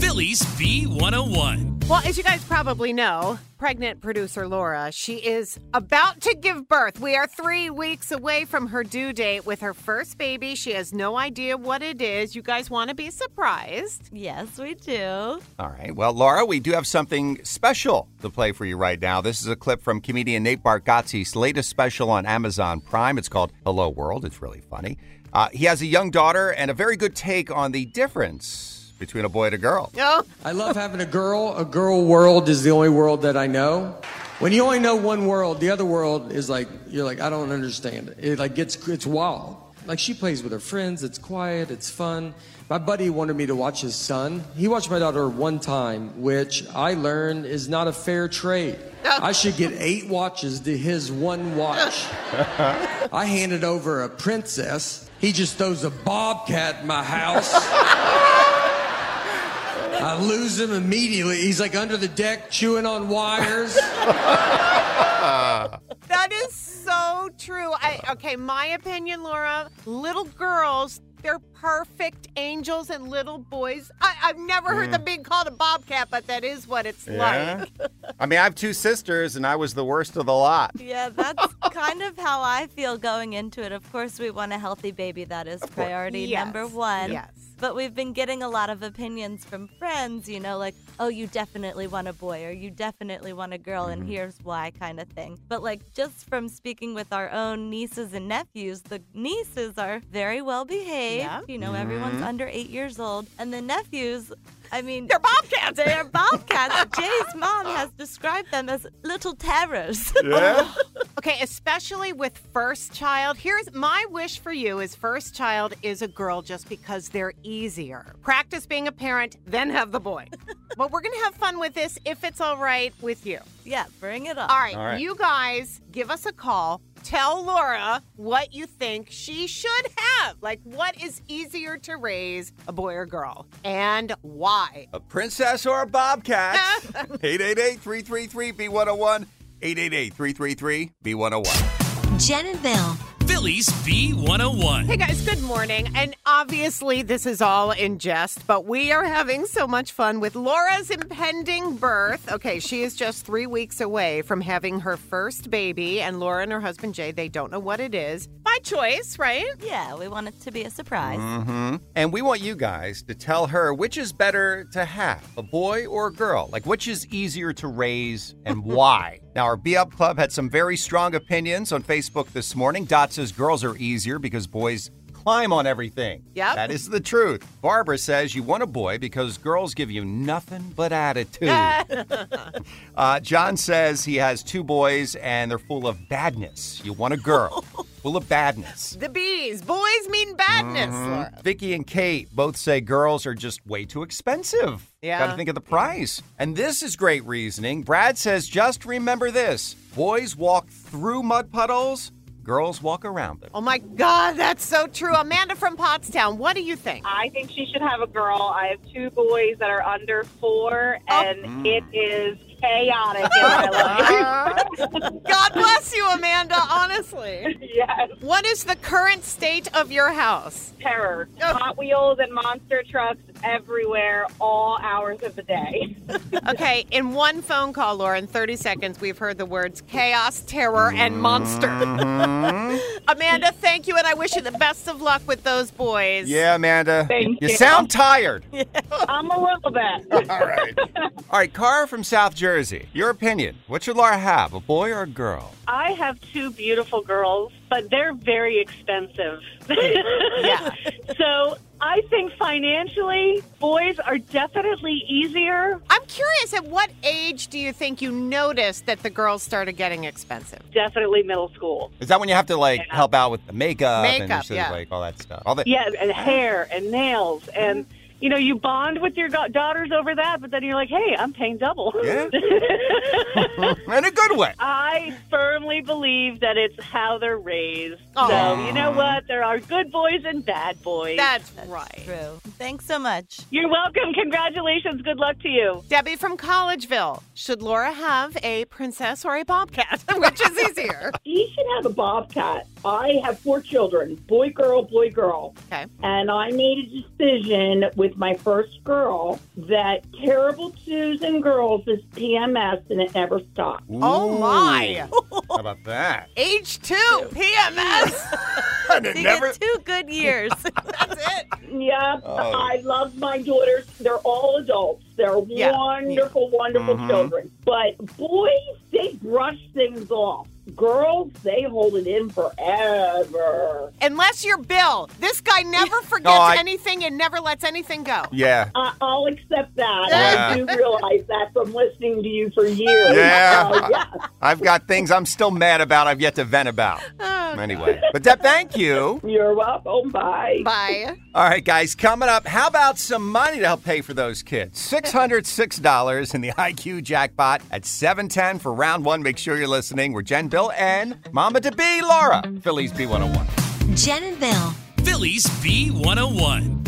Philly's B101. Well, as you guys probably know, pregnant producer Laura, she is about to give birth. We are three weeks away from her due date with her first baby. She has no idea what it is. You guys want to be surprised? Yes, we do. All right. Well, Laura, we do have something special to play for you right now. This is a clip from comedian Nate Bargatze's latest special on Amazon Prime. It's called Hello World. It's really funny. Uh, he has a young daughter and a very good take on the difference between a boy and a girl. Yeah. I love having a girl. A girl world is the only world that I know. When you only know one world, the other world is like you're like I don't understand it. It like gets it's wild. Like she plays with her friends. It's quiet. It's fun. My buddy wanted me to watch his son. He watched my daughter one time, which I learned is not a fair trade. I should get eight watches to his one watch. I handed over a princess. He just throws a bobcat in my house. I lose him immediately. He's like under the deck chewing on wires. That is so true. I, okay, my opinion, Laura, little girls, they're perfect angels and little boys. I, I've never heard mm. them being called a bobcat, but that is what it's like. I mean, I have two sisters, and I was the worst of the lot. Yeah, that's kind of how I feel going into it. Of course, we want a healthy baby. That is priority Yes. number one. Yes. But we've been getting a lot of opinions from friends, you know, like, oh, you definitely want a boy or you definitely want a girl, and mm-hmm. here's why kind of thing. But, like, just from speaking with our own nieces and nephews, the nieces are very well behaved. Yeah. You know, everyone's mm-hmm. under eight years old. And the nephews, I mean, They're bobcats. They're bobcats. Jay's mom has described them as little terrors. Yeah. Okay, especially with first child. Here's my wish for you is first child is a girl just because they're easier. Practice being a parent, then have the boy. but we're going to have fun with this if it's all right with you. yeah, bring it up. All right, All right. you guys give us a call. Tell Laura what you think she should have. Like, what is easier to raise, a boy or girl? And why? A princess or a bobcat? 888-333-B101. 888-333-B101. Jen and Bill. Philly's B101. Hey guys, good morning. And obviously, this is all in jest, but we are having so much fun with Laura's impending birth. Okay, she is just three weeks away from having her first baby, and Laura and her husband Jay, they don't know what it is by choice, right? Yeah, we want it to be a surprise. Mm-hmm. And we want you guys to tell her which is better to have, a boy or a girl. Like, which is easier to raise and why? Now, our Be Up Club had some very strong opinions on Facebook this morning. Dot says girls are easier because boys climb on everything. Yep. That is the truth. Barbara says you want a boy because girls give you nothing but attitude. uh, John says he has two boys and they're full of badness. You want a girl full of badness. The bees, boys mean badness, Laura. Vicky and Kate both say girls are just way too expensive. Yeah. Got to think of the price. And this is great reasoning. Brad says just remember this boys walk through mud puddles, girls walk around them. Oh my God, that's so true. Amanda from Pottstown, what do you think? I think she should have a girl. I have two boys that are under four, and oh. it is chaotic in my life. God bless you, Amanda, honestly. yes, What is the current state of your house? terror. Oh. Hot Wheels and monster trucks everywhere, all hours of the day. Okay, in one phone call, Laura, in 30 seconds, we've heard the words chaos, terror, and monster. Mm-hmm. Amanda, thank you, and I wish you the best of luck with those boys. Yeah, Amanda. Thank you you. sound tired. I'm a little bit. All right. All right, Cara from South Jersey. Your opinion. What should Laura have, a boy or a girl? I have two beautiful girls, but they're very expensive. Yeah. so I think financially, boys are definitely easier. I'm curious, at what age do you think you noticed that the girls started getting expensive? Definitely middle school. Is that when you have to like Yeah. help out with the makeup, and Makeup, sort yeah. like all that stuff? All the Yeah, and hair and nails and. Mm-hmm. You know, you bond with your daughters over that, but then you're like, "Hey, I'm paying double." Yeah. in a good way. I firmly believe that it's how they're raised. Aw. So you know what? There are good boys and bad boys. That's, That's right. true. Thanks so much. You're welcome. Congratulations. Good luck to you. Debbie from Collegeville. Should Laura have a princess or a bobcat? Which is easier? He should have a bobcat. I have four children boy, girl, boy, girl. Okay. And I made a decision with my first girl that terrible twos and girls is PMS and it never stops. Oh, my. How about that? Age two, PMS. And it You never. two good years. That's it. Yeah, Oh. I love my daughters. They're all adults. They're Yeah. wonderful, wonderful Mhm. children. But boys, they brush things off. Girls, they hold it in forever. Unless you're Bill. This guy never forgets I- anything and never lets anything go. Yeah. I- I'll accept that. Yeah. I do realize that from listening to you for years. Yeah. Oh, yeah. I've got things I'm still mad about. I've yet to vent about. Oh, Anyway, but Deb, thank you. You're welcome. Bye. Bye. All right, guys, coming up, how about some money to help pay for those kids? $606 in the IQ jackpot at 710 for round one. Make sure you're listening. We're Jen, Bill, and Mama to be Laura, Philly's B101. Jen and Bill. Philly's B101.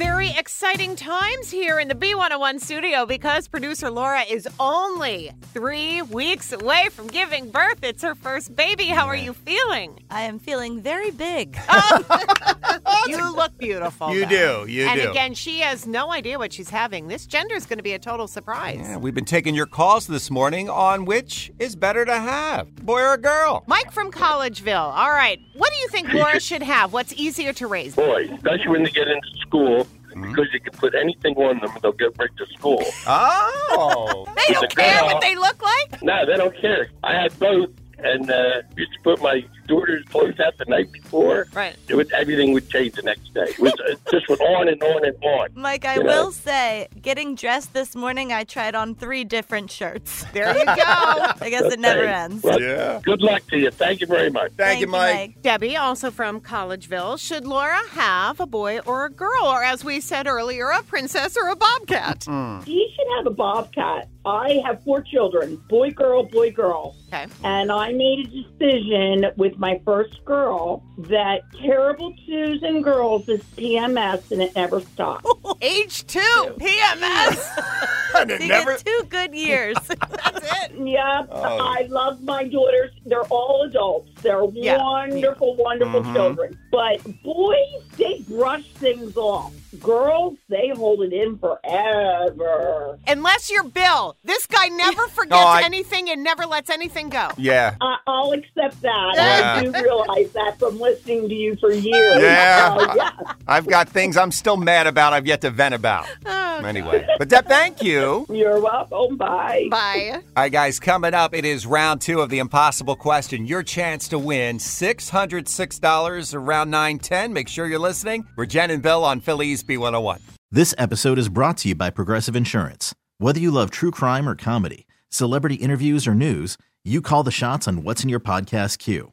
Very exciting times here in the B101 studio because producer Laura is only three weeks away from giving birth. It's her first baby. How are you feeling? I am feeling very big. Oh. you look beautiful. You though. do, you and do. And again, she has no idea what she's having. This gender is going to be a total surprise. Yeah, we've been taking your calls this morning on which is better to have, boy or girl. Mike from Collegeville. All right. What do you think Laura should have? What's easier to raise? Boy, especially when they get into school, because you can put anything on them and they'll get right to school. Oh. They don't It's care girl. what they look like. No, they don't care. I had both, and uh, used to put my daughter's clothes out the night before. Right. It would, everything would change the next day. It, was, uh, it just went on and on and on. Mike, I You know. will say, getting dressed this morning, I tried on three different shirts. There you go. I guess it never ends. Well, Yeah. Good luck to you. Thank you very much. Thank, you, Mike. Debbie, also from Collegeville. Should Laura have a boy or a girl? Or, as we said earlier, a princess or a bobcat? Mm. He should have a bobcat. I have four children boy, girl, boy, girl. Okay. And I made a decision with my first girl that terrible twos and girls is PMS and it never stops. Age two, PMS. And it You never. get two good years. That's it. yeah, Oh. I love my daughters. They're all adults. They're Yeah. wonderful, wonderful Mhm. children. But boys, they brush things off. Girls, they hold it in forever. Unless you're Bill. This guy never forgets I- anything and never lets anything go. Yeah. I- I'll accept that. Yeah. I do realize that from listening to you for years. Yeah. Oh, yeah. I've got things I'm still mad about. I've yet to vent about. Oh, Anyway, but Deb, thank you. You're welcome. Bye. Bye. All right, guys, coming up, it is round two of the impossible question. Your chance to win $606 around 910. Make sure you're listening. We're Jen and Bill on Philly's B101. This episode is brought to you by Progressive Insurance. Whether you love true crime or comedy, celebrity interviews or news, you call the shots on what's in your podcast queue.